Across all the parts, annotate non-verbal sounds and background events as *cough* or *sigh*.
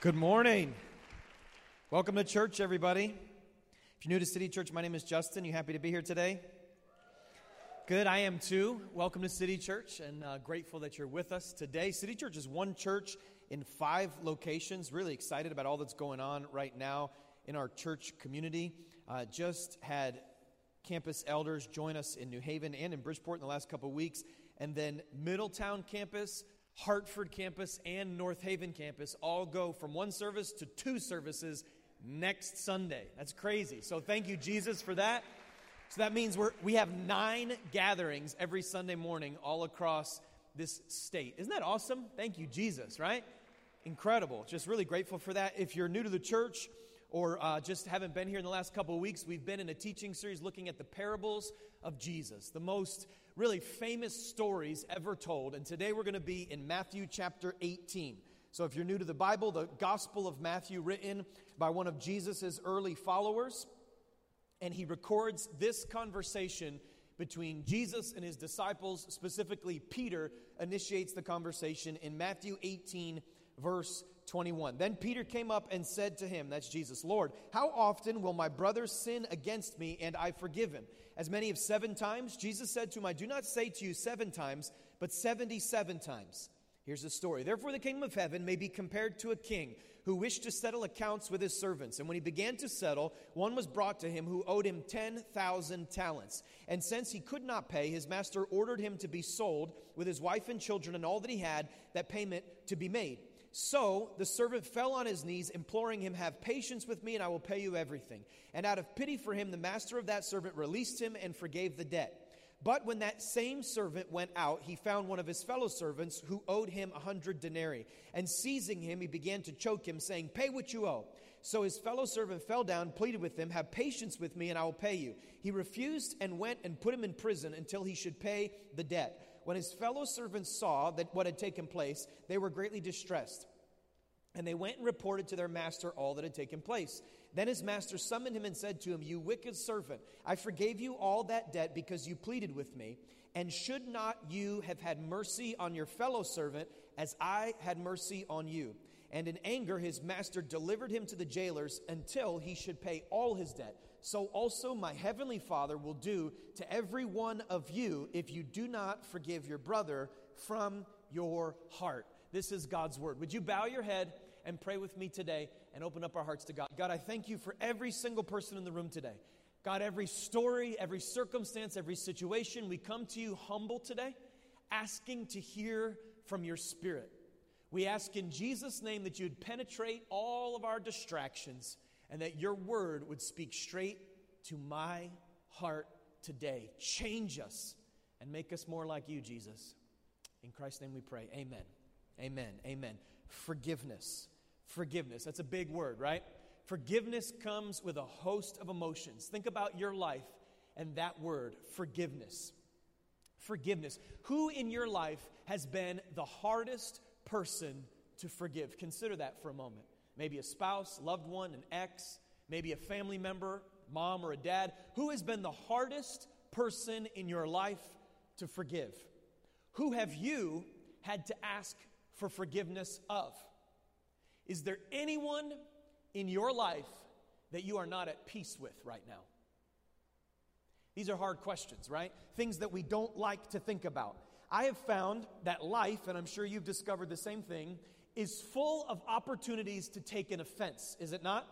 Good morning. Welcome to church, everybody. If you're new to City Church, my name is Justin. You happy to be here today? Good, I am too. Welcome to City Church and uh, grateful that you're with us today. City Church is one church in five locations. Really excited about all that's going on right now in our church community. Uh, just had campus elders join us in New Haven and in Bridgeport in the last couple weeks. And then Middletown campus Hartford campus and North Haven campus all go from one service to two services next Sunday. That's crazy. So thank you, Jesus, for that. So that means we're, we have nine gatherings every Sunday morning all across this state. Isn't that awesome? Thank you, Jesus, right? Incredible. Just really grateful for that. If you're new to the church, or uh, just haven't been here in the last couple of weeks, we've been in a teaching series looking at the parables of Jesus, the most really famous stories ever told. And today we're going to be in Matthew chapter 18. So if you're new to the Bible, the Gospel of Matthew, written by one of Jesus' early followers, and he records this conversation between Jesus and his disciples, specifically Peter, initiates the conversation in Matthew 18, verse 21. Then Peter came up and said to him, That's Jesus, Lord, how often will my brother sin against me and I forgive him? As many as seven times? Jesus said to him, I do not say to you seven times, but 77 times. Here's the story. Therefore, the kingdom of heaven may be compared to a king who wished to settle accounts with his servants. And when he began to settle, one was brought to him who owed him 10,000 talents. And since he could not pay, his master ordered him to be sold with his wife and children and all that he had, that payment to be made. So the servant fell on his knees, imploring him, Have patience with me, and I will pay you everything. And out of pity for him, the master of that servant released him and forgave the debt. But when that same servant went out, he found one of his fellow servants who owed him a hundred denarii. And seizing him, he began to choke him, saying, Pay what you owe. So his fellow servant fell down, pleaded with him, Have patience with me, and I will pay you. He refused and went and put him in prison until he should pay the debt. When his fellow servants saw that what had taken place, they were greatly distressed. And they went and reported to their master all that had taken place. Then his master summoned him and said to him, You wicked servant, I forgave you all that debt because you pleaded with me. And should not you have had mercy on your fellow servant as I had mercy on you? And in anger, his master delivered him to the jailers until he should pay all his debt so also my heavenly Father will do to every one of you if you do not forgive your brother from your heart. This is God's word. Would you bow your head and pray with me today and open up our hearts to God? God, I thank you for every single person in the room today. God, every story, every circumstance, every situation, we come to you humble today, asking to hear from your spirit. We ask in Jesus' name that you'd penetrate all of our distractions and that your word would speak straight to my heart today. Change us and make us more like you, Jesus. In Christ's name we pray. Amen. Amen. Amen. Forgiveness. Forgiveness. That's a big word, right? Forgiveness comes with a host of emotions. Think about your life and that word, forgiveness. Forgiveness. Who in your life has been the hardest person to forgive? Consider that for a moment maybe a spouse, loved one, an ex, maybe a family member, mom or a dad. Who has been the hardest person in your life to forgive? Who have you had to ask for forgiveness of? Is there anyone in your life that you are not at peace with right now? These are hard questions, right? Things that we don't like to think about. I have found that life, and I'm sure you've discovered the same thing, is full of opportunities to take an offense, is it not?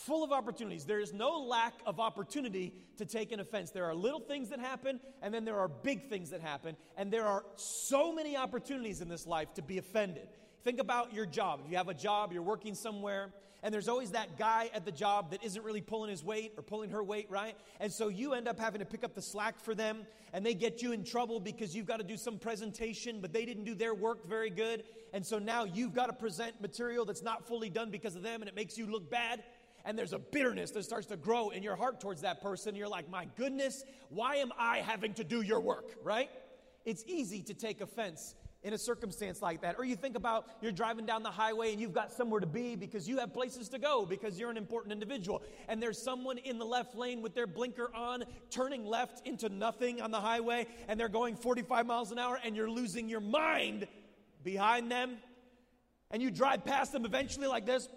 Full of opportunities. There is no lack of opportunity to take an offense. There are little things that happen, and then there are big things that happen, and there are so many opportunities in this life to be offended. Think about your job. If you have a job, you're working somewhere, and there's always that guy at the job that isn't really pulling his weight or pulling her weight, right? And so you end up having to pick up the slack for them, and they get you in trouble because you've got to do some presentation, but they didn't do their work very good. And so now you've got to present material that's not fully done because of them, and it makes you look bad. And there's a bitterness that starts to grow in your heart towards that person. You're like, my goodness, why am I having to do your work, right? It's easy to take offense in a circumstance like that. Or you think about you're driving down the highway and you've got somewhere to be because you have places to go because you're an important individual. And there's someone in the left lane with their blinker on, turning left into nothing on the highway, and they're going 45 miles an hour, and you're losing your mind behind them. And you drive past them eventually like this.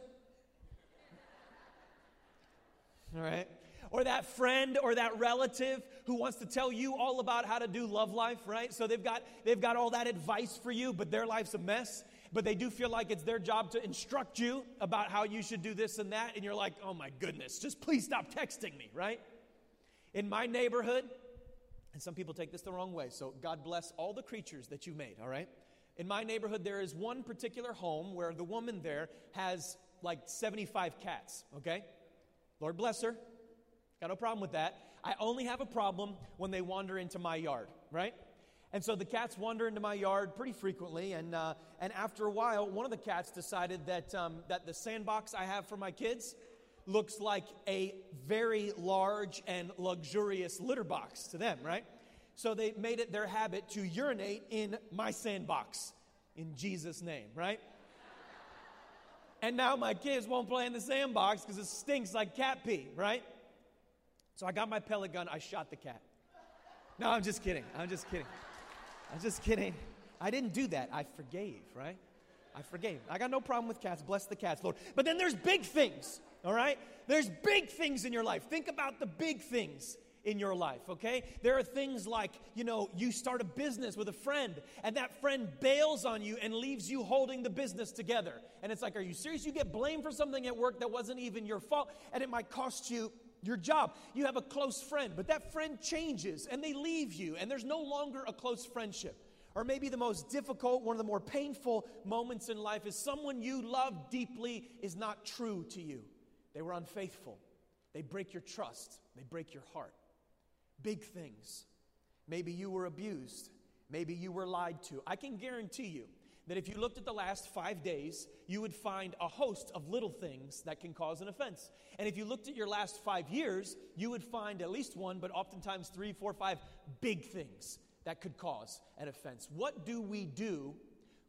All right? Or that friend or that relative who wants to tell you all about how to do love life, right? So they've got they've got all that advice for you, but their life's a mess. But they do feel like it's their job to instruct you about how you should do this and that, and you're like, oh my goodness, just please stop texting me, right? In my neighborhood, and some people take this the wrong way, so God bless all the creatures that you made, all right? In my neighborhood, there is one particular home where the woman there has like 75 cats, okay? Lord bless her. Got no problem with that. I only have a problem when they wander into my yard, right? And so the cats wander into my yard pretty frequently, and, uh, and after a while, one of the cats decided that, um, that the sandbox I have for my kids looks like a very large and luxurious litter box to them, right? So they made it their habit to urinate in my sandbox in Jesus' name, right? And now my kids won't play in the sandbox because it stinks like cat pee, right? So I got my pellet gun, I shot the cat. No, I'm just kidding. I'm just kidding. I'm just kidding. I didn't do that. I forgave, right? I forgave. I got no problem with cats. Bless the cats, Lord. But then there's big things, all right? There's big things in your life. Think about the big things in your life, okay? There are things like, you know, you start a business with a friend and that friend bails on you and leaves you holding the business together. And it's like, are you serious? You get blamed for something at work that wasn't even your fault and it might cost you your job. You have a close friend, but that friend changes and they leave you and there's no longer a close friendship. Or maybe the most difficult, one of the more painful moments in life is someone you love deeply is not true to you. They were unfaithful. They break your trust, they break your heart. Big things. Maybe you were abused. Maybe you were lied to. I can guarantee you that if you looked at the last five days, you would find a host of little things that can cause an offense. And if you looked at your last five years, you would find at least one, but oftentimes three, four, five big things that could cause an offense. What do we do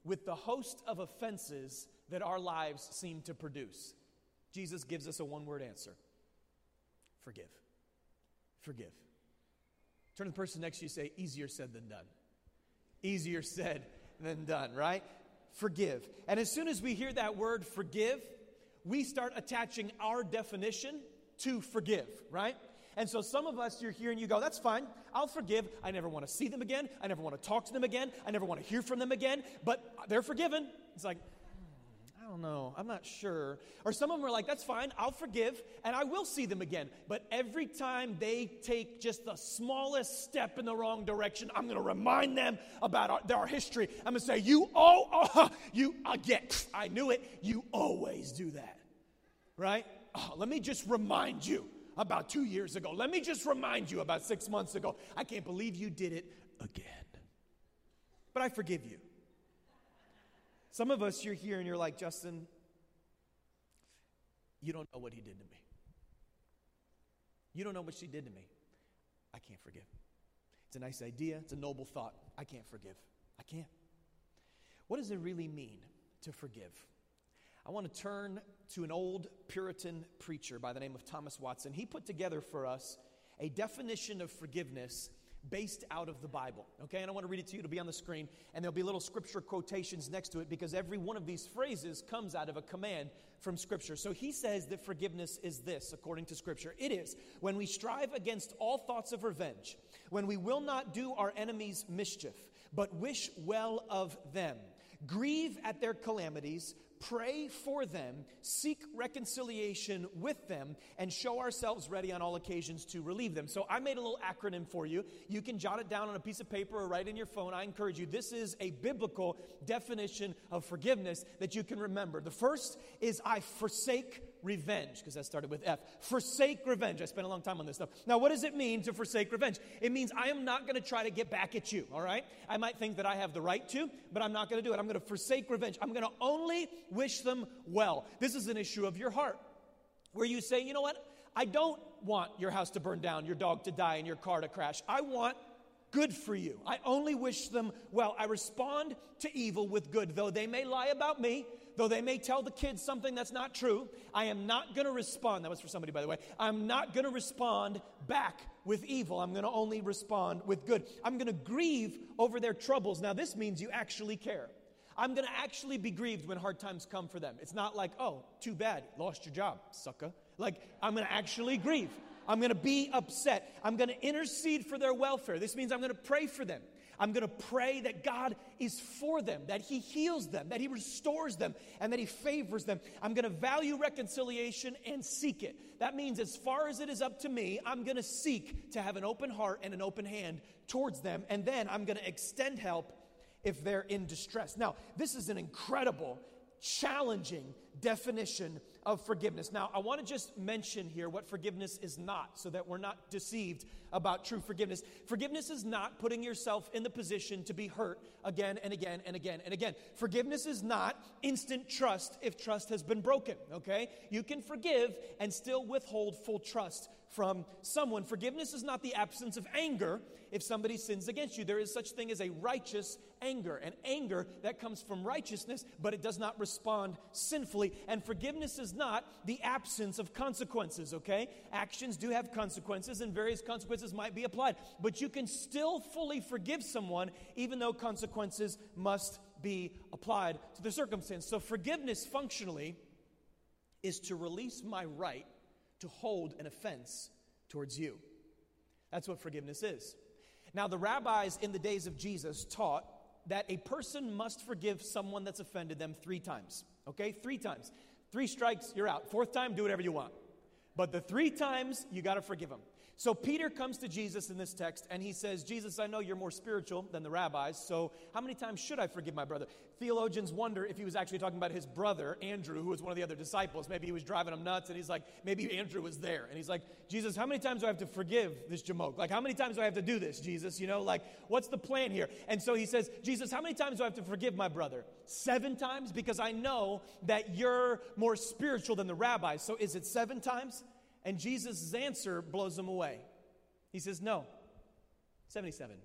with the host of offenses that our lives seem to produce? Jesus gives us a one word answer forgive. Forgive. Turn to the person next to you say, easier said than done. Easier said than done, right? Forgive. And as soon as we hear that word forgive, we start attaching our definition to forgive, right? And so some of us, you're here and you go, that's fine. I'll forgive. I never want to see them again. I never want to talk to them again. I never want to hear from them again. But they're forgiven. It's like, don't know. I'm not sure. Or some of them are like, that's fine. I'll forgive and I will see them again. But every time they take just the smallest step in the wrong direction, I'm going to remind them about our, our history. I'm going to say, you oh, *laughs* oh you again. I knew it. You always do that. Right? Oh, let me just remind you about two years ago. Let me just remind you about six months ago. I can't believe you did it again. But I forgive you. Some of us, you're here and you're like, Justin, you don't know what he did to me. You don't know what she did to me. I can't forgive. It's a nice idea, it's a noble thought. I can't forgive. I can't. What does it really mean to forgive? I want to turn to an old Puritan preacher by the name of Thomas Watson. He put together for us a definition of forgiveness based out of the Bible. Okay, and I want to read it to you. It'll be on the screen, and there'll be little scripture quotations next to it because every one of these phrases comes out of a command from Scripture. So he says that forgiveness is this, according to Scripture. It is when we strive against all thoughts of revenge, when we will not do our enemies mischief, but wish well of them, grieve at their calamities, pray for them, seek reconciliation with them, and show ourselves ready on all occasions to relieve them. So I made a little acronym for you. You can jot it down on a piece of paper or write in your phone. I encourage you. This is a biblical definition of forgiveness that you can remember. The first is I forsake revenge, because that started with F. Forsake revenge. I spent a long time on this stuff. Now, what does it mean to forsake revenge? It means I am not going to try to get back at you, all right? I might think that I have the right to, but I'm not going to do it. I'm going to forsake revenge. I'm going to only wish them well. This is an issue of your heart where you say, you know what? I don't want your house to burn down, your dog to die, and your car to crash. I want good for you. I only wish them well. I respond to evil with good, though they may lie about me, though they may tell the kids something that's not true. I am not going to respond. That was for somebody, by the way. I'm not going to respond back with evil. I'm going to only respond with good. I'm going to grieve over their troubles. Now, this means you actually care. I'm going to actually be grieved when hard times come for them. It's not like, oh, too bad, lost your job, sucker. Like, I'm going to actually grieve. I'm going to be upset. I'm going to intercede for their welfare. This means I'm going to pray for them. I'm going to pray that God is for them, that He heals them, that He restores them, and that He favors them. I'm going to value reconciliation and seek it. That means, as far as it is up to me, I'm going to seek to have an open heart and an open hand towards them, and then I'm going to extend help if they're in distress. Now, this is an incredible, challenging definition of forgiveness. Now, I want to just mention here what forgiveness is not so that we're not deceived about true forgiveness. Forgiveness is not putting yourself in the position to be hurt again and again and again and again. Forgiveness is not instant trust if trust has been broken, okay? You can forgive and still withhold full trust from someone. Forgiveness is not the absence of anger if somebody sins against you. There is such thing as a righteous anger, and anger that comes from righteousness, but it does not respond sinfully. And forgiveness is not the absence of consequences, okay? Actions do have consequences, and various consequences might be applied. But you can still fully forgive someone, even though consequences must be applied to the circumstance. So, forgiveness functionally is to release my right to hold an offense towards you. That's what forgiveness is. Now, the rabbis in the days of Jesus taught that a person must forgive someone that's offended them three times. Okay? Three times. Three strikes, you're out. Fourth time, do whatever you want. But the three times, you got to forgive them. So Peter comes to Jesus in this text and he says, Jesus, I know you're more spiritual than the rabbis, so how many times should I forgive my brother? Theologians wonder if he was actually talking about his brother, Andrew, who was one of the other disciples. Maybe he was driving him nuts and he's like, maybe Andrew was there. And he's like, Jesus, how many times do I have to forgive this jamoke? Like, how many times do I have to do this, Jesus? You know, like, what's the plan here? And so he says, Jesus, how many times do I have to forgive my brother? Seven times? Because I know that you're more spiritual than the rabbis. So is it seven times? And Jesus' answer blows him away. He says, No, 77.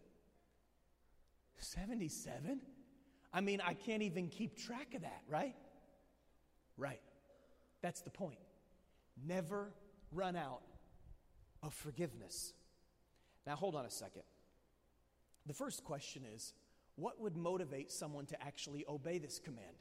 77? I mean, I can't even keep track of that, right? Right. That's the point. Never run out of forgiveness. Now, hold on a second. The first question is what would motivate someone to actually obey this command?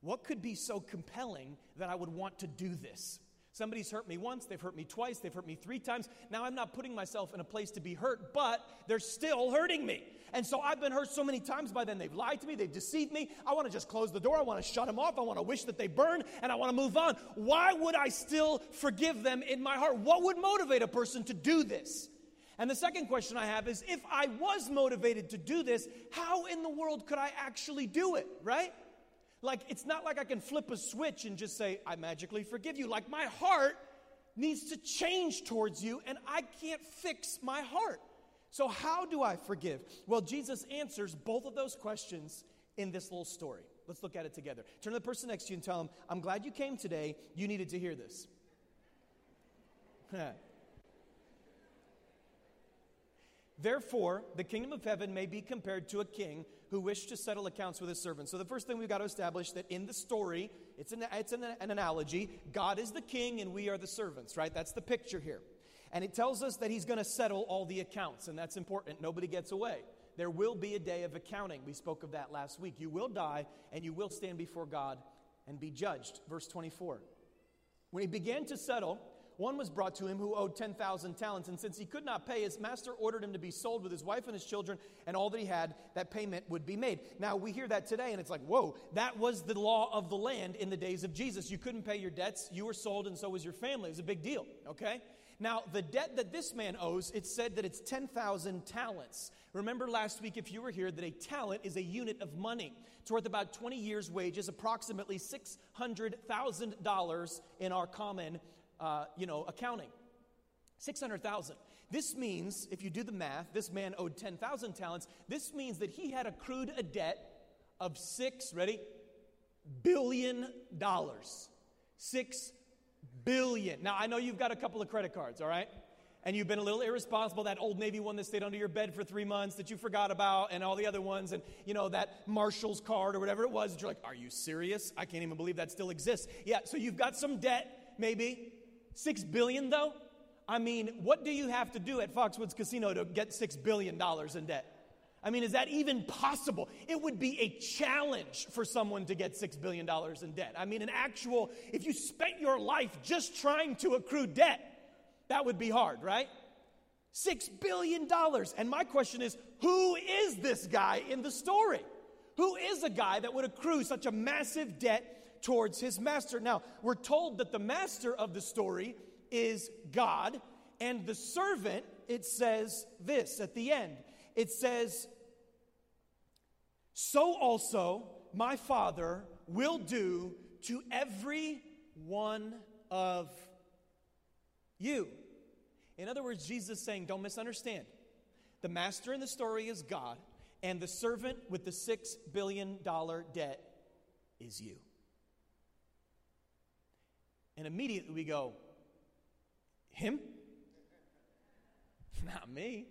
What could be so compelling that I would want to do this? Somebody's hurt me once, they've hurt me twice, they've hurt me three times. Now I'm not putting myself in a place to be hurt, but they're still hurting me. And so I've been hurt so many times by them. They've lied to me, they've deceived me. I want to just close the door, I want to shut them off, I want to wish that they burn, and I want to move on. Why would I still forgive them in my heart? What would motivate a person to do this? And the second question I have is if I was motivated to do this, how in the world could I actually do it, right? Like, it's not like I can flip a switch and just say, I magically forgive you. Like, my heart needs to change towards you, and I can't fix my heart. So, how do I forgive? Well, Jesus answers both of those questions in this little story. Let's look at it together. Turn to the person next to you and tell them, I'm glad you came today. You needed to hear this. *laughs* Therefore, the kingdom of heaven may be compared to a king who wished to settle accounts with his servants. So, the first thing we've got to establish that in the story, it's, an, it's an, an analogy. God is the king and we are the servants, right? That's the picture here. And it tells us that he's going to settle all the accounts, and that's important. Nobody gets away. There will be a day of accounting. We spoke of that last week. You will die, and you will stand before God and be judged. Verse 24. When he began to settle, one was brought to him who owed 10,000 talents, and since he could not pay, his master ordered him to be sold with his wife and his children and all that he had, that payment would be made. Now, we hear that today, and it's like, whoa, that was the law of the land in the days of Jesus. You couldn't pay your debts, you were sold, and so was your family. It was a big deal, okay? Now, the debt that this man owes, it said that it's 10,000 talents. Remember last week, if you were here, that a talent is a unit of money. It's worth about 20 years' wages, approximately $600,000 in our common uh, you know, accounting. 600,000. This means, if you do the math, this man owed 10,000 talents. This means that he had accrued a debt of six, ready? Billion dollars. Six billion. Now, I know you've got a couple of credit cards, all right? And you've been a little irresponsible. That old Navy one that stayed under your bed for three months that you forgot about, and all the other ones, and you know, that Marshall's card or whatever it was. You're like, are you serious? I can't even believe that still exists. Yeah, so you've got some debt, maybe. Six billion, though? I mean, what do you have to do at Foxwoods Casino to get six billion dollars in debt? I mean, is that even possible? It would be a challenge for someone to get $6 billion in debt. I mean, an actual, if you spent your life just trying to accrue debt, that would be hard, right? $6 billion. And my question is who is this guy in the story? Who is a guy that would accrue such a massive debt towards his master? Now, we're told that the master of the story is God, and the servant, it says this at the end. It says, so also my Father will do to every one of you. In other words, Jesus saying, don't misunderstand. The master in the story is God, and the servant with the $6 billion debt is you. And immediately we go, Him? *laughs* Not me.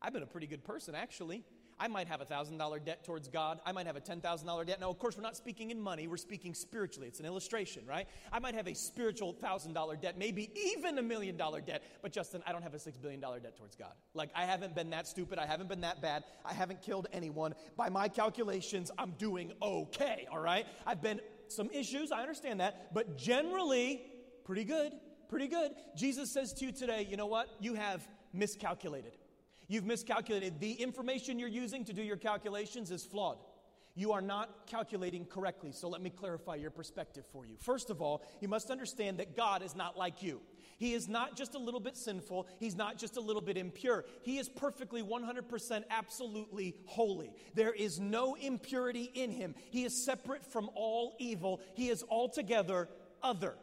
I've been a pretty good person, actually. I might have a $1,000 debt towards God. I might have a $10,000 debt. Now, of course, we're not speaking in money, we're speaking spiritually. It's an illustration, right? I might have a spiritual $1,000 debt, maybe even a million dollar debt. But, Justin, I don't have a $6 billion debt towards God. Like, I haven't been that stupid. I haven't been that bad. I haven't killed anyone. By my calculations, I'm doing okay, all right? I've been some issues, I understand that. But generally, pretty good, pretty good. Jesus says to you today, you know what? You have miscalculated. You've miscalculated. The information you're using to do your calculations is flawed. You are not calculating correctly. So let me clarify your perspective for you. First of all, you must understand that God is not like you. He is not just a little bit sinful. He's not just a little bit impure. He is perfectly 100% absolutely holy. There is no impurity in him. He is separate from all evil. He is altogether other.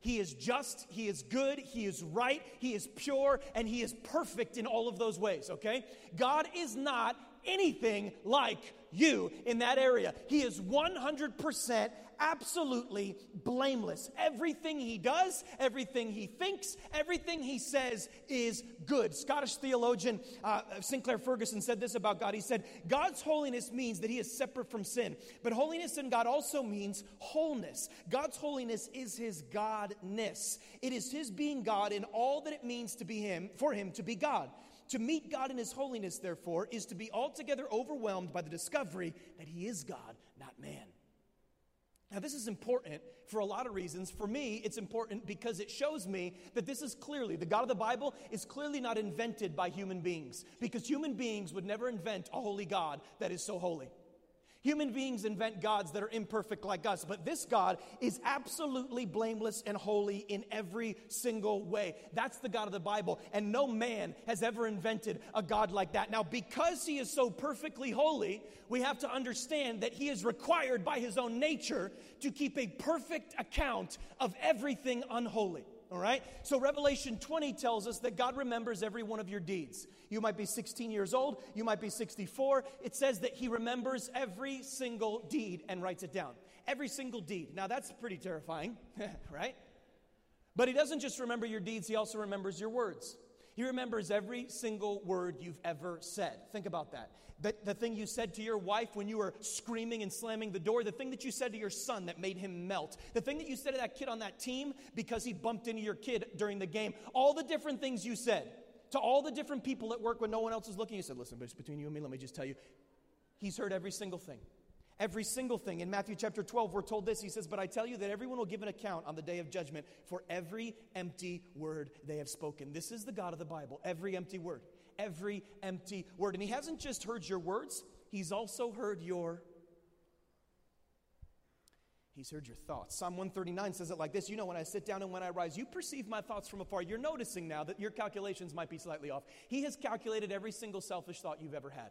He is just, He is good, He is right, He is pure, and He is perfect in all of those ways, okay? God is not anything like you in that area. He is 100% absolutely blameless. Everything he does, everything he thinks, everything he says is good. Scottish theologian uh, Sinclair Ferguson said this about God. He said, God's holiness means that he is separate from sin, but holiness in God also means wholeness. God's holiness is his godness. It is his being God in all that it means to be him, for him to be God. To meet God in his holiness, therefore, is to be altogether overwhelmed by the discovery that he is God, not man. Now, this is important for a lot of reasons. For me, it's important because it shows me that this is clearly, the God of the Bible is clearly not invented by human beings, because human beings would never invent a holy God that is so holy. Human beings invent gods that are imperfect like us, but this God is absolutely blameless and holy in every single way. That's the God of the Bible, and no man has ever invented a God like that. Now, because he is so perfectly holy, we have to understand that he is required by his own nature to keep a perfect account of everything unholy. All right? So Revelation 20 tells us that God remembers every one of your deeds. You might be 16 years old, you might be 64. It says that He remembers every single deed and writes it down. Every single deed. Now that's pretty terrifying, *laughs* right? But He doesn't just remember your deeds, He also remembers your words. He remembers every single word you've ever said. Think about that. The, the thing you said to your wife when you were screaming and slamming the door, the thing that you said to your son that made him melt, the thing that you said to that kid on that team because he bumped into your kid during the game, all the different things you said to all the different people at work when no one else is looking. You said, Listen, but it's between you and me, let me just tell you. He's heard every single thing. Every single thing. In Matthew chapter 12, we're told this. He says, But I tell you that everyone will give an account on the day of judgment for every empty word they have spoken. This is the God of the Bible, every empty word. Every empty word. And He hasn't just heard your words, He's also heard your He's heard your thoughts. Psalm 139 says it like this You know, when I sit down and when I rise, you perceive my thoughts from afar. You're noticing now that your calculations might be slightly off. He has calculated every single selfish thought you've ever had.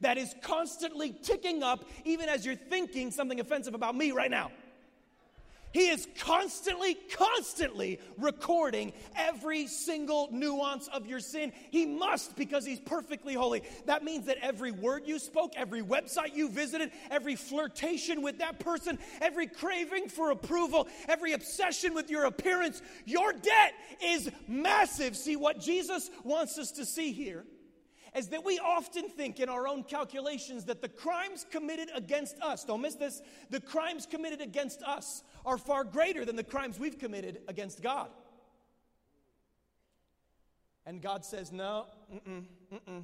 that is constantly ticking up, even as you're thinking something offensive about me right now. He is constantly, constantly recording every single nuance of your sin. He must because he's perfectly holy. That means that every word you spoke, every website you visited, every flirtation with that person, every craving for approval, every obsession with your appearance, your debt is massive. See, what Jesus wants us to see here is that we often think in our own calculations that the crimes committed against us, don't miss this, the crimes committed against us are far greater than the crimes we've committed against God. And God says, No, mm-mm, mm-mm.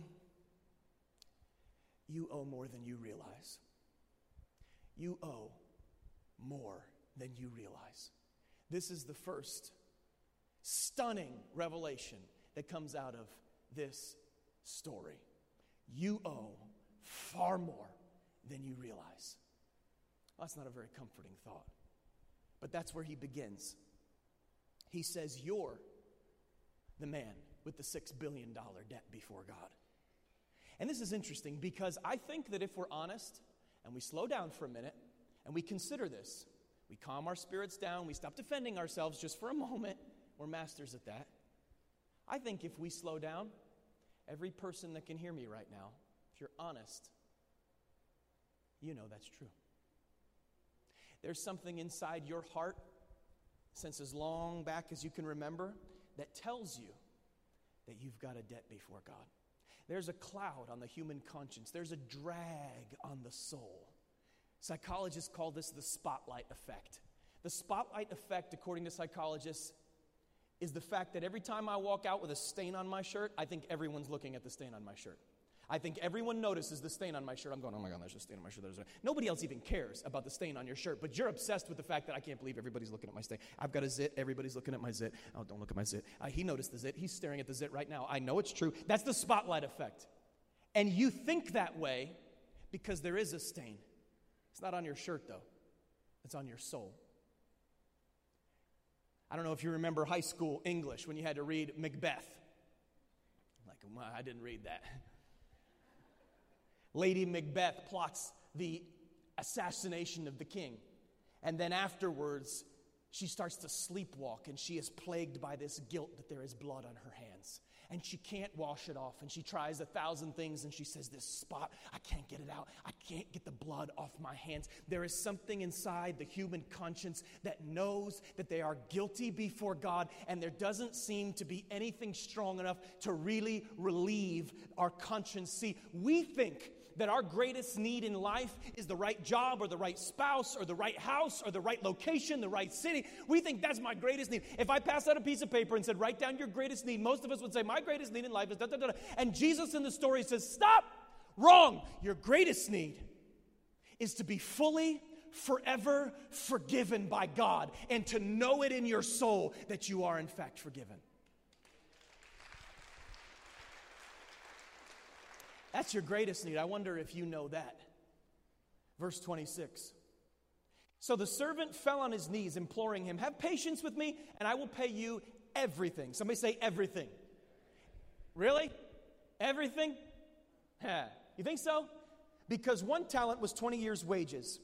you owe more than you realize. You owe more than you realize. This is the first stunning revelation that comes out of this story. You owe far more than you realize. Well, that's not a very comforting thought. But that's where he begins. He says, You're the man with the $6 billion debt before God. And this is interesting because I think that if we're honest and we slow down for a minute and we consider this, we calm our spirits down, we stop defending ourselves just for a moment, we're masters at that. I think if we slow down Every person that can hear me right now, if you're honest, you know that's true. There's something inside your heart, since as long back as you can remember, that tells you that you've got a debt before God. There's a cloud on the human conscience, there's a drag on the soul. Psychologists call this the spotlight effect. The spotlight effect, according to psychologists, is the fact that every time I walk out with a stain on my shirt, I think everyone's looking at the stain on my shirt. I think everyone notices the stain on my shirt. I'm going, oh my God, there's a stain on my shirt. Nobody else even cares about the stain on your shirt, but you're obsessed with the fact that I can't believe everybody's looking at my stain. I've got a zit. Everybody's looking at my zit. Oh, don't look at my zit. Uh, he noticed the zit. He's staring at the zit right now. I know it's true. That's the spotlight effect. And you think that way because there is a stain. It's not on your shirt, though, it's on your soul. I don't know if you remember high school English when you had to read Macbeth. Like, well, I didn't read that. *laughs* Lady Macbeth plots the assassination of the king. And then afterwards, she starts to sleepwalk and she is plagued by this guilt that there is blood on her hands and she can't wash it off. And she tries a thousand things and she says, This spot, I can't get it out. I can't get the blood off my hands. There is something inside the human conscience that knows that they are guilty before God, and there doesn't seem to be anything strong enough to really relieve our conscience. See, we think that our greatest need in life is the right job or the right spouse or the right house or the right location, the right city. We think that's my greatest need. If I passed out a piece of paper and said, write down your greatest need, most of us would say, my greatest need in life is da da da. And Jesus in the story says, stop, wrong. Your greatest need is to be fully forever forgiven by God and to know it in your soul that you are in fact forgiven. That's your greatest need. I wonder if you know that. Verse 26. So the servant fell on his knees, imploring him, Have patience with me, and I will pay you everything. Somebody say everything. Really? Everything? Yeah. You think so? Because one talent was 20 years' wages.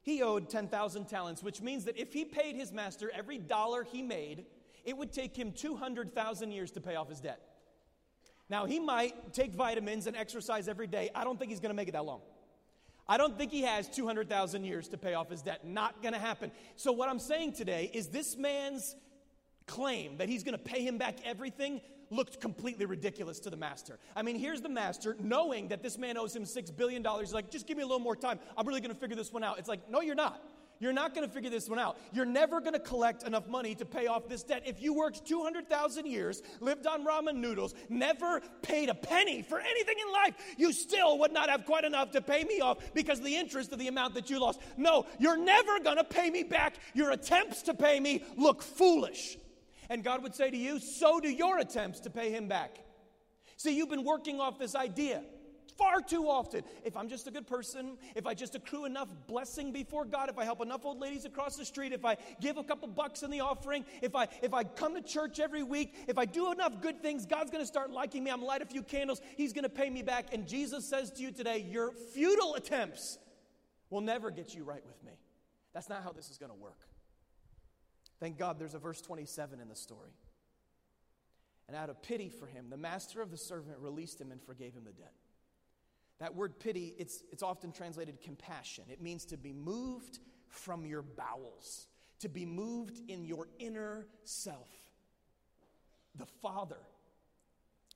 He owed 10,000 talents, which means that if he paid his master every dollar he made, it would take him 200,000 years to pay off his debt. Now, he might take vitamins and exercise every day. I don't think he's going to make it that long. I don't think he has 200,000 years to pay off his debt. Not going to happen. So, what I'm saying today is this man's claim that he's going to pay him back everything looked completely ridiculous to the master. I mean, here's the master knowing that this man owes him $6 billion. He's like, just give me a little more time. I'm really going to figure this one out. It's like, no, you're not. You're not going to figure this one out. You're never going to collect enough money to pay off this debt. If you worked 200,000 years, lived on ramen noodles, never paid a penny for anything in life, you still would not have quite enough to pay me off because of the interest of the amount that you lost. No, you're never going to pay me back. Your attempts to pay me look foolish. And God would say to you, so do your attempts to pay him back. See, you've been working off this idea far too often. If I'm just a good person, if I just accrue enough blessing before God, if I help enough old ladies across the street, if I give a couple bucks in the offering, if I if I come to church every week, if I do enough good things, God's going to start liking me. I'm light a few candles. He's going to pay me back. And Jesus says to you today, your futile attempts will never get you right with me. That's not how this is going to work. Thank God there's a verse 27 in the story. And out of pity for him, the master of the servant released him and forgave him the debt. That word pity, it's, it's often translated compassion. It means to be moved from your bowels, to be moved in your inner self. The father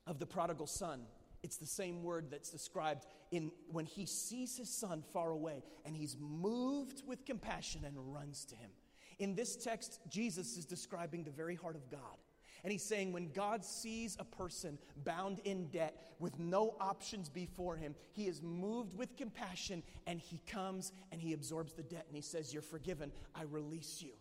of the prodigal son, it's the same word that's described in when he sees his son far away and he's moved with compassion and runs to him. In this text, Jesus is describing the very heart of God. And he's saying when God sees a person bound in debt with no options before him, he is moved with compassion and he comes and he absorbs the debt and he says, You're forgiven, I release you.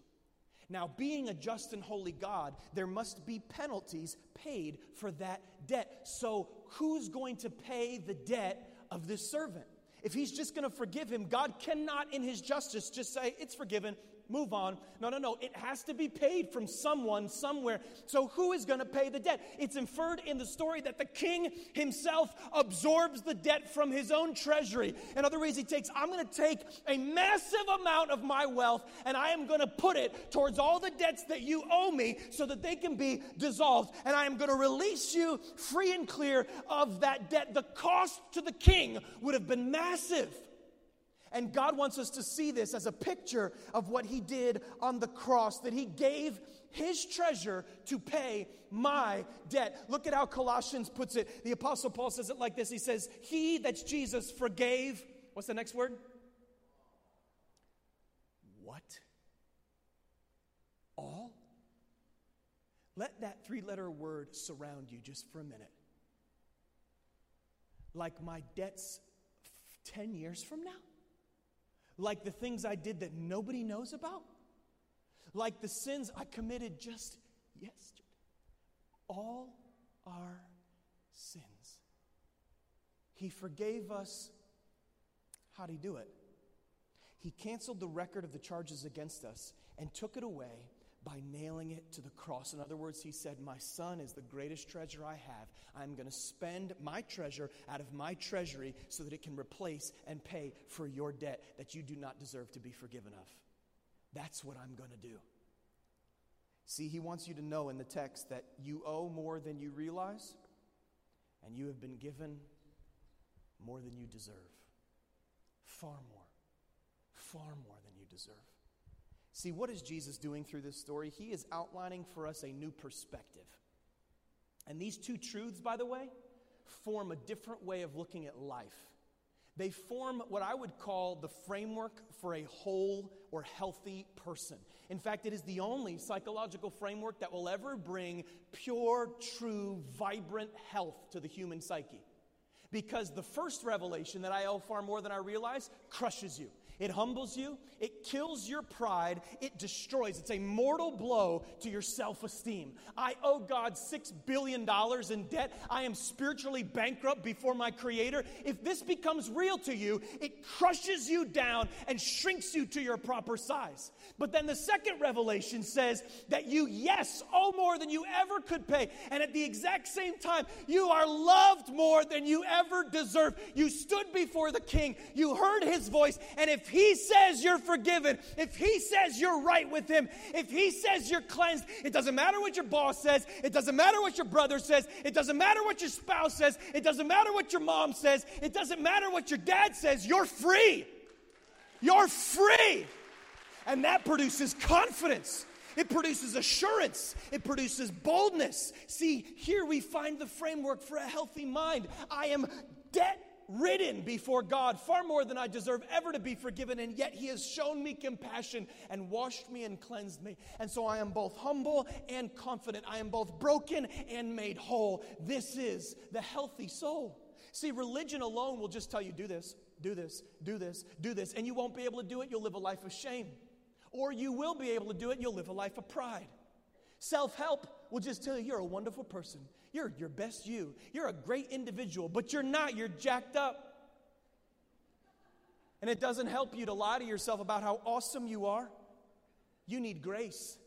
Now, being a just and holy God, there must be penalties paid for that debt. So, who's going to pay the debt of this servant? If he's just going to forgive him, God cannot, in his justice, just say, It's forgiven, move on. No, no, no. It has to be paid from someone, somewhere. So who is going to pay the debt? It's inferred in the story that the king himself absorbs the debt from his own treasury. In other words, he takes, I'm going to take a massive amount of my wealth and I am going to put it towards all the debts that you owe me so that they can be dissolved. And I am going to release you free and clear of that debt. The cost to the king would have been massive. And God wants us to see this as a picture of what He did on the cross, that He gave His treasure to pay my debt. Look at how Colossians puts it. The Apostle Paul says it like this He says, He, that's Jesus, forgave. What's the next word? What? All? Let that three letter word surround you just for a minute. Like my debts 10 years from now? Like the things I did that nobody knows about? Like the sins I committed just yesterday? All our sins. He forgave us. How'd he do it? He canceled the record of the charges against us and took it away by nailing it to the cross. In other words, he said, My son is the greatest treasure I have. I'm going to spend my treasure out of my treasury so that it can replace and pay for your debt that you do not deserve to be forgiven of. That's what I'm going to do. See, he wants you to know in the text that you owe more than you realize, and you have been given more than you deserve. Far more. Far more than you deserve. See, what is Jesus doing through this story? He is outlining for us a new perspective. And these two truths, by the way, form a different way of looking at life. They form what I would call the framework for a whole or healthy person. In fact, it is the only psychological framework that will ever bring pure, true, vibrant health to the human psyche. Because the first revelation that I owe far more than I realize crushes you. It humbles you, it kills your pride, it destroys. It's a mortal blow to your self esteem. I owe God $6 billion in debt. I am spiritually bankrupt before my Creator. If this becomes real to you, it crushes you down and shrinks you to your proper size. But then the second revelation says that you, yes, owe more than you ever could pay. And at the exact same time, you are loved more than you ever deserve. You stood before the King, you heard his voice, and if he says you're forgiven, if he says you're right with him, if he says you're cleansed, it doesn't matter what your boss says, it doesn't matter what your brother says, it doesn't matter what your spouse says, it doesn't matter what your mom says, it doesn't matter what your dad says, you're free. You're free. And that produces confidence. It produces assurance. It produces boldness. See, here we find the framework for a healthy mind. I am debt ridden before God, far more than I deserve ever to be forgiven, and yet He has shown me compassion and washed me and cleansed me. And so I am both humble and confident. I am both broken and made whole. This is the healthy soul. See, religion alone will just tell you do this, do this, do this, do this, and you won't be able to do it. You'll live a life of shame. Or you will be able to do it you'll live a life of pride. Self help will just tell you you're a wonderful person. You're your best you. You're a great individual, but you're not. You're jacked up. And it doesn't help you to lie to yourself about how awesome you are. You need grace.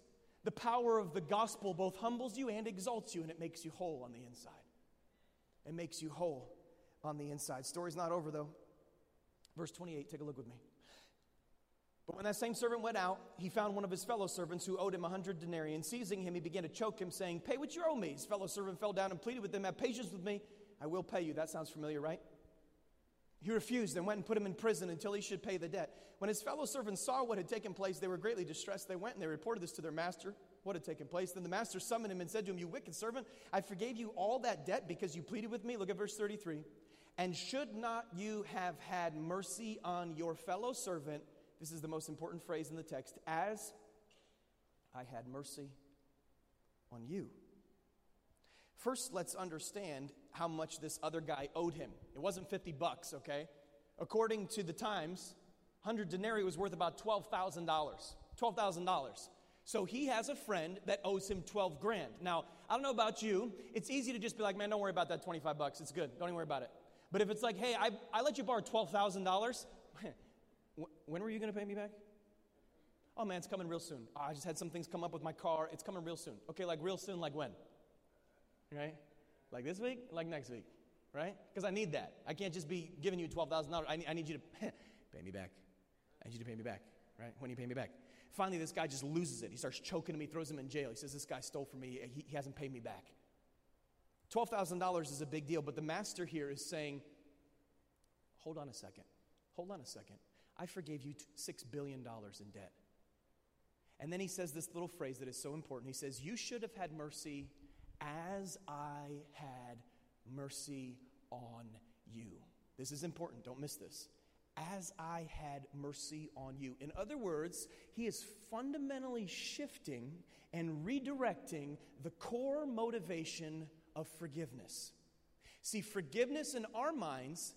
The power of the gospel both humbles you and exalts you, and it makes you whole on the inside. It makes you whole on the inside. Story's not over, though. Verse 28, take a look with me. But when that same servant went out, he found one of his fellow servants who owed him a hundred denarii. And seizing him, he began to choke him, saying, Pay what you owe me. His fellow servant fell down and pleaded with him, Have patience with me. I will pay you. That sounds familiar, right? He refused and went and put him in prison until he should pay the debt. When his fellow servants saw what had taken place, they were greatly distressed. They went and they reported this to their master, what had taken place. Then the master summoned him and said to him, You wicked servant, I forgave you all that debt because you pleaded with me. Look at verse 33. And should not you have had mercy on your fellow servant? This is the most important phrase in the text as I had mercy on you. First, let's understand how much this other guy owed him. It wasn't 50 bucks, okay? According to the Times, 100 denarii was worth about $12,000. $12,000. So he has a friend that owes him 12 grand. Now, I don't know about you. It's easy to just be like, man, don't worry about that 25 bucks. It's good. Don't even worry about it. But if it's like, hey, I, I let you borrow $12,000, *laughs* when were you going to pay me back? Oh man, it's coming real soon. Oh, I just had some things come up with my car. It's coming real soon. Okay, like real soon, like when? Right? Like this week? Like next week? Right? Because I need that. I can't just be giving you $12,000. I need, I need you to *laughs* pay me back. I need you to pay me back. Right? When you pay me back. Finally, this guy just loses it. He starts choking me, throws him in jail. He says, This guy stole from me. He, he hasn't paid me back. $12,000 is a big deal, but the master here is saying, Hold on a second. Hold on a second. I forgave you $6 billion in debt. And then he says this little phrase that is so important. He says, You should have had mercy as I had mercy on you. This is important. Don't miss this. As I had mercy on you. In other words, he is fundamentally shifting and redirecting the core motivation of forgiveness. See, forgiveness in our minds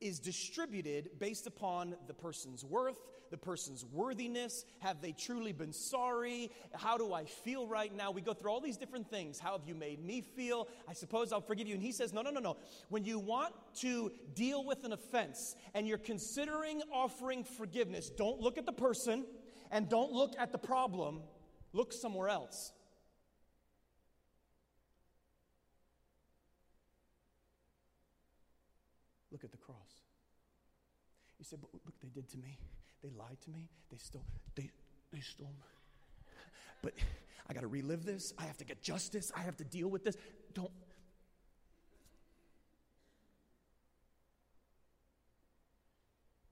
is distributed based upon the person's worth, the person's worthiness. Have they truly been sorry? How do I feel right now? We go through all these different things. How have you made me feel? I suppose I'll forgive you. And he says, No, no, no, no. When you want to deal with an offense and you're considering offering forgiveness, don't look at the person and don't look at the problem, look somewhere else. Look at the cross. You said, but look, they did to me. They lied to me. They stole, they, they stole me. But I got to relive this. I have to get justice. I have to deal with this. Don't.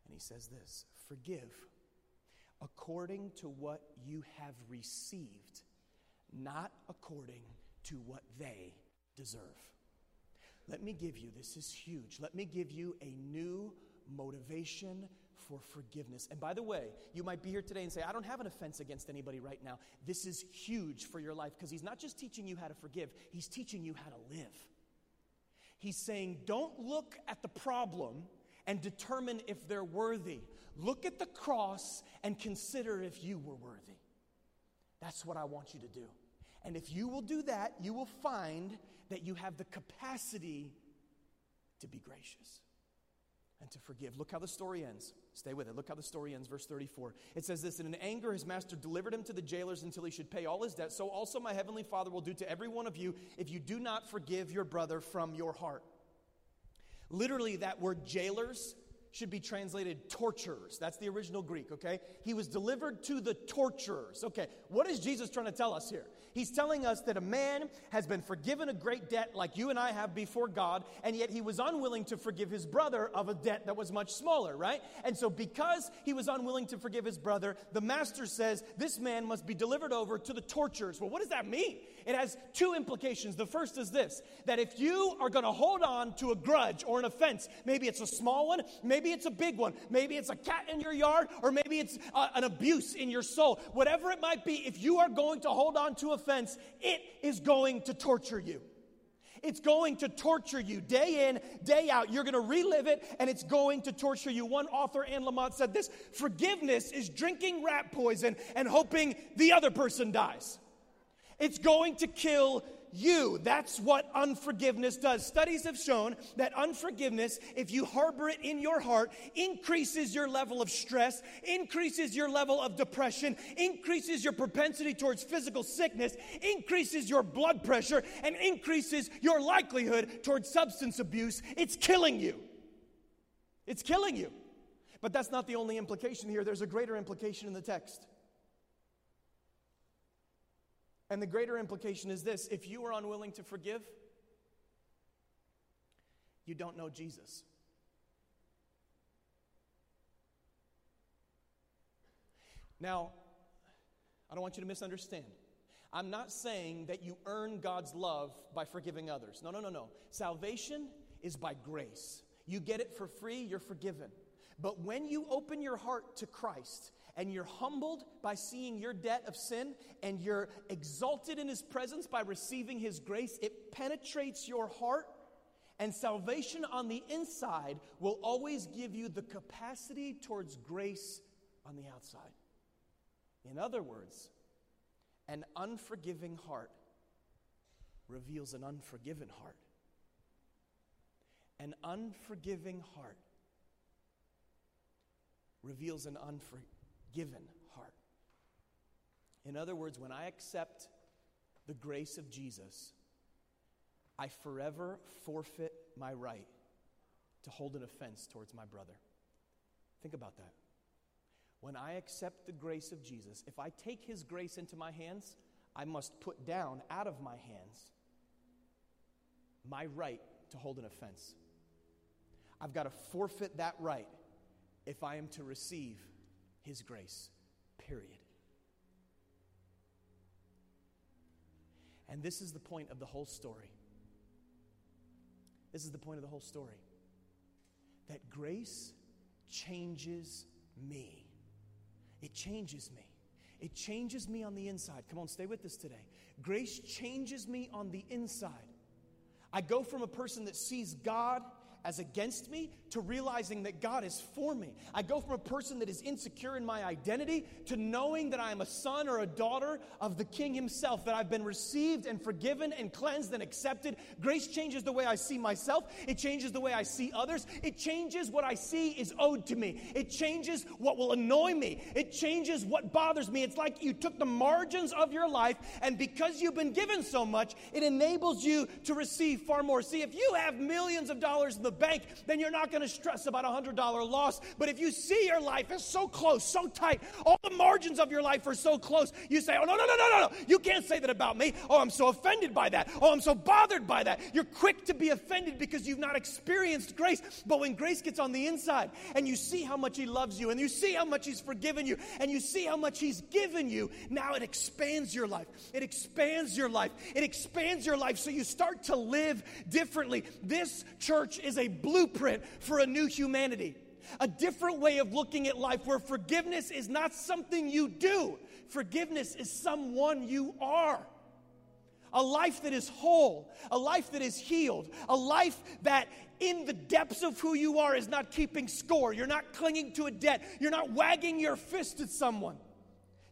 And he says this forgive according to what you have received, not according to what they deserve. Let me give you, this is huge, let me give you a new motivation for forgiveness. And by the way, you might be here today and say, I don't have an offense against anybody right now. This is huge for your life because he's not just teaching you how to forgive, he's teaching you how to live. He's saying, don't look at the problem and determine if they're worthy. Look at the cross and consider if you were worthy. That's what I want you to do. And if you will do that, you will find that you have the capacity to be gracious and to forgive. Look how the story ends. Stay with it. Look how the story ends, verse 34. It says this And in anger, his master delivered him to the jailers until he should pay all his debt. So also my heavenly Father will do to every one of you if you do not forgive your brother from your heart. Literally, that word jailers should be translated torturers. That's the original Greek, okay? He was delivered to the torturers. Okay, what is Jesus trying to tell us here? He's telling us that a man has been forgiven a great debt like you and I have before God, and yet he was unwilling to forgive his brother of a debt that was much smaller, right? And so, because he was unwilling to forgive his brother, the master says this man must be delivered over to the torturers. Well, what does that mean? It has two implications. The first is this that if you are going to hold on to a grudge or an offense, maybe it's a small one, maybe it's a big one, maybe it's a cat in your yard, or maybe it's uh, an abuse in your soul, whatever it might be, if you are going to hold on to a offense, it is going to torture you. It's going to torture you day in, day out. You're going to relive it, and it's going to torture you. One author, Anne Lamott, said this forgiveness is drinking rat poison and hoping the other person dies. It's going to kill you. That's what unforgiveness does. Studies have shown that unforgiveness, if you harbor it in your heart, increases your level of stress, increases your level of depression, increases your propensity towards physical sickness, increases your blood pressure, and increases your likelihood towards substance abuse. It's killing you. It's killing you. But that's not the only implication here, there's a greater implication in the text. And the greater implication is this if you are unwilling to forgive, you don't know Jesus. Now, I don't want you to misunderstand. I'm not saying that you earn God's love by forgiving others. No, no, no, no. Salvation is by grace. You get it for free, you're forgiven. But when you open your heart to Christ and you're humbled by seeing your debt of sin and you're exalted in His presence by receiving His grace, it penetrates your heart. And salvation on the inside will always give you the capacity towards grace on the outside. In other words, an unforgiving heart reveals an unforgiven heart. An unforgiving heart reveals an unforgiven heart. In other words, when I accept the grace of Jesus, I forever forfeit my right to hold an offense towards my brother. Think about that. When I accept the grace of Jesus, if I take his grace into my hands, I must put down out of my hands my right to hold an offense. I've got to forfeit that right if I am to receive his grace, period. And this is the point of the whole story. This is the point of the whole story that grace changes me. It changes me. It changes me on the inside. Come on, stay with us today. Grace changes me on the inside. I go from a person that sees God as against me to realizing that God is for me. I go from a person that is insecure in my identity to knowing that I am a son or a daughter of the King Himself, that I've been received and forgiven and cleansed and accepted. Grace changes the way I see myself, it changes the way I see others, it changes what I see is owed to me, it changes what will annoy me, it changes what bothers me. It's like you took the margins of your life, and because you've been given so much, it enables you to receive far more. See, if you have millions of dollars in the bank, then you're not going to stress about a $100 loss. But if you see your life is so close, so tight, all the margins of your life are so close, you say, oh, no, no, no, no, no, no. You can't say that about me. Oh, I'm so offended by that. Oh, I'm so bothered by that. You're quick to be offended because you've not experienced grace. But when grace gets on the inside and you see how much He loves you and you see how much He's forgiven you and you see how much He's given you, now it expands your life. It expands your life. It expands your life so you start to live differently. This church is a blueprint for a new humanity. A different way of looking at life where forgiveness is not something you do, forgiveness is someone you are. A life that is whole, a life that is healed, a life that in the depths of who you are is not keeping score. You're not clinging to a debt. You're not wagging your fist at someone.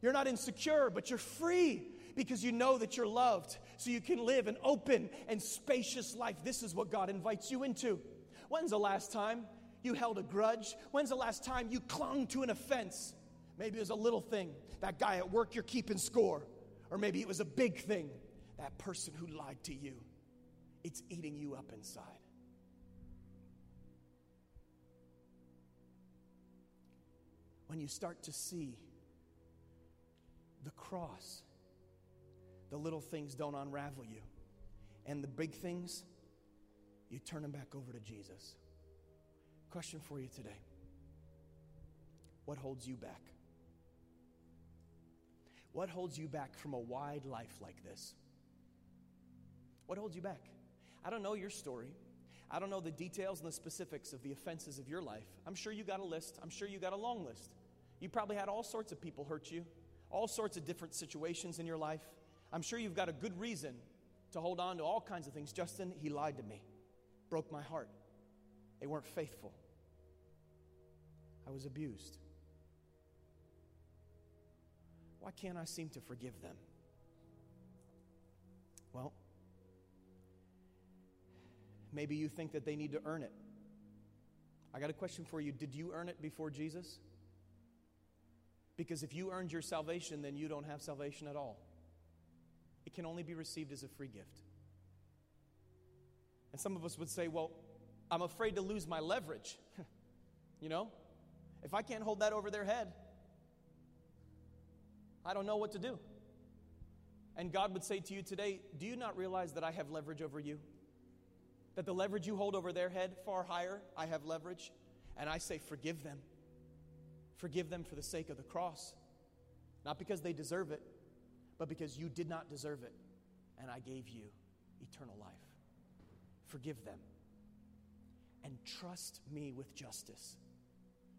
You're not insecure, but you're free because you know that you're loved. So you can live an open and spacious life. This is what God invites you into. When's the last time you held a grudge? When's the last time you clung to an offense? Maybe it was a little thing, that guy at work you're keeping score. Or maybe it was a big thing, that person who lied to you. It's eating you up inside. When you start to see the cross, the little things don't unravel you, and the big things you turn them back over to Jesus. Question for you today What holds you back? What holds you back from a wide life like this? What holds you back? I don't know your story. I don't know the details and the specifics of the offenses of your life. I'm sure you got a list. I'm sure you got a long list. You probably had all sorts of people hurt you, all sorts of different situations in your life. I'm sure you've got a good reason to hold on to all kinds of things. Justin, he lied to me broke my heart. They weren't faithful. I was abused. Why can't I seem to forgive them? Well, maybe you think that they need to earn it. I got a question for you. Did you earn it before Jesus? Because if you earned your salvation, then you don't have salvation at all. It can only be received as a free gift. And some of us would say, well, I'm afraid to lose my leverage. *laughs* you know? If I can't hold that over their head, I don't know what to do. And God would say to you today, Do you not realize that I have leverage over you? That the leverage you hold over their head far higher, I have leverage. And I say, Forgive them. Forgive them for the sake of the cross. Not because they deserve it, but because you did not deserve it. And I gave you eternal life. Forgive them. And trust me with justice.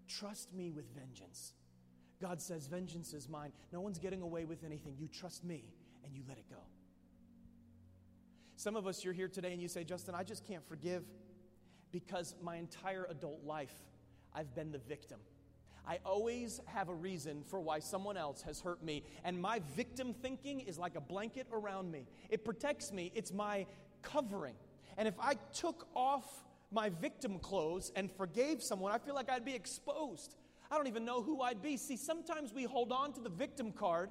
Trust me with vengeance. God says, Vengeance is mine. No one's getting away with anything. You trust me and you let it go. Some of us, you're here today and you say, Justin, I just can't forgive because my entire adult life I've been the victim. I always have a reason for why someone else has hurt me. And my victim thinking is like a blanket around me. It protects me, it's my covering. And if I took off my victim clothes and forgave someone, I feel like I'd be exposed. I don't even know who I'd be. See, sometimes we hold on to the victim card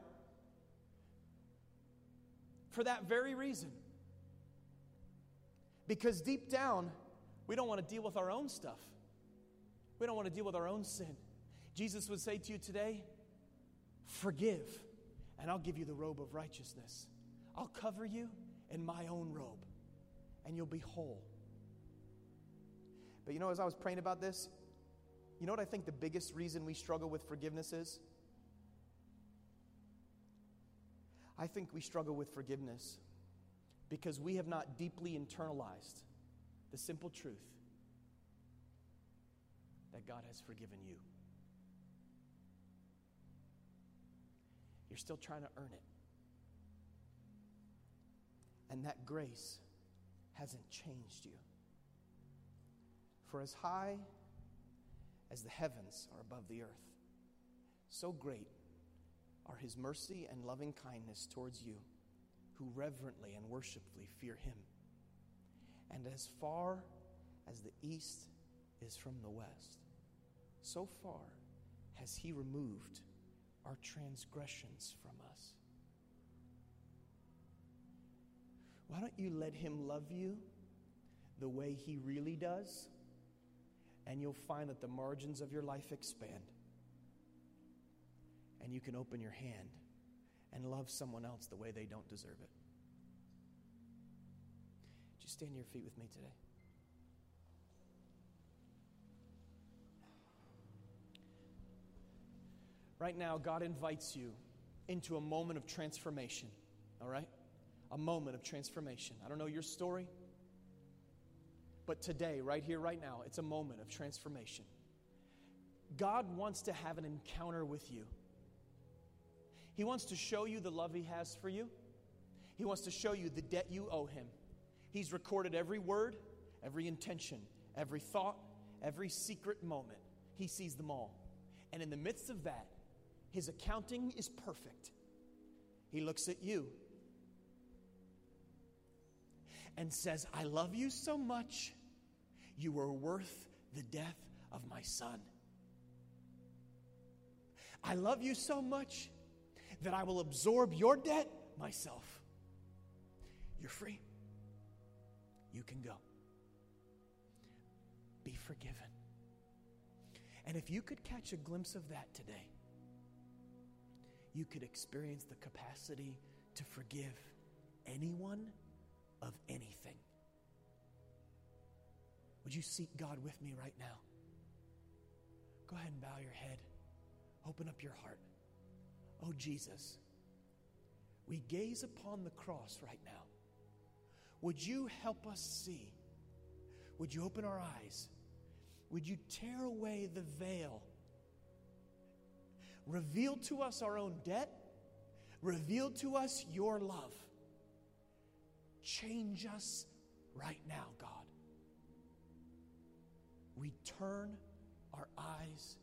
for that very reason. Because deep down, we don't want to deal with our own stuff. We don't want to deal with our own sin. Jesus would say to you today, Forgive, and I'll give you the robe of righteousness. I'll cover you in my own robe, and you'll be whole. But you know, as I was praying about this, you know what I think the biggest reason we struggle with forgiveness is? I think we struggle with forgiveness because we have not deeply internalized the simple truth that God has forgiven you. You're still trying to earn it. And that grace hasn't changed you. For as high as the heavens are above the earth, so great are his mercy and loving kindness towards you who reverently and worshipfully fear him. And as far as the east is from the west, so far has he removed our transgressions from us. Why don't you let him love you the way he really does? And you'll find that the margins of your life expand. And you can open your hand and love someone else the way they don't deserve it. Just stand to your feet with me today. Right now, God invites you into a moment of transformation, all right? A moment of transformation. I don't know your story, but today, right here, right now, it's a moment of transformation. God wants to have an encounter with you. He wants to show you the love He has for you. He wants to show you the debt you owe Him. He's recorded every word, every intention, every thought, every secret moment. He sees them all. And in the midst of that, His accounting is perfect. He looks at you and says, I love you so much, you are worth the death of my son. I love you so much that I will absorb your debt myself. You're free. You can go. Be forgiven. And if you could catch a glimpse of that today, you could experience the capacity to forgive anyone of anything. Would you seek God with me right now? Go ahead and bow your head. Open up your heart. Oh, Jesus, we gaze upon the cross right now. Would you help us see? Would you open our eyes? Would you tear away the veil? Reveal to us our own debt. Reveal to us your love. Change us right now, God. We turn our eyes.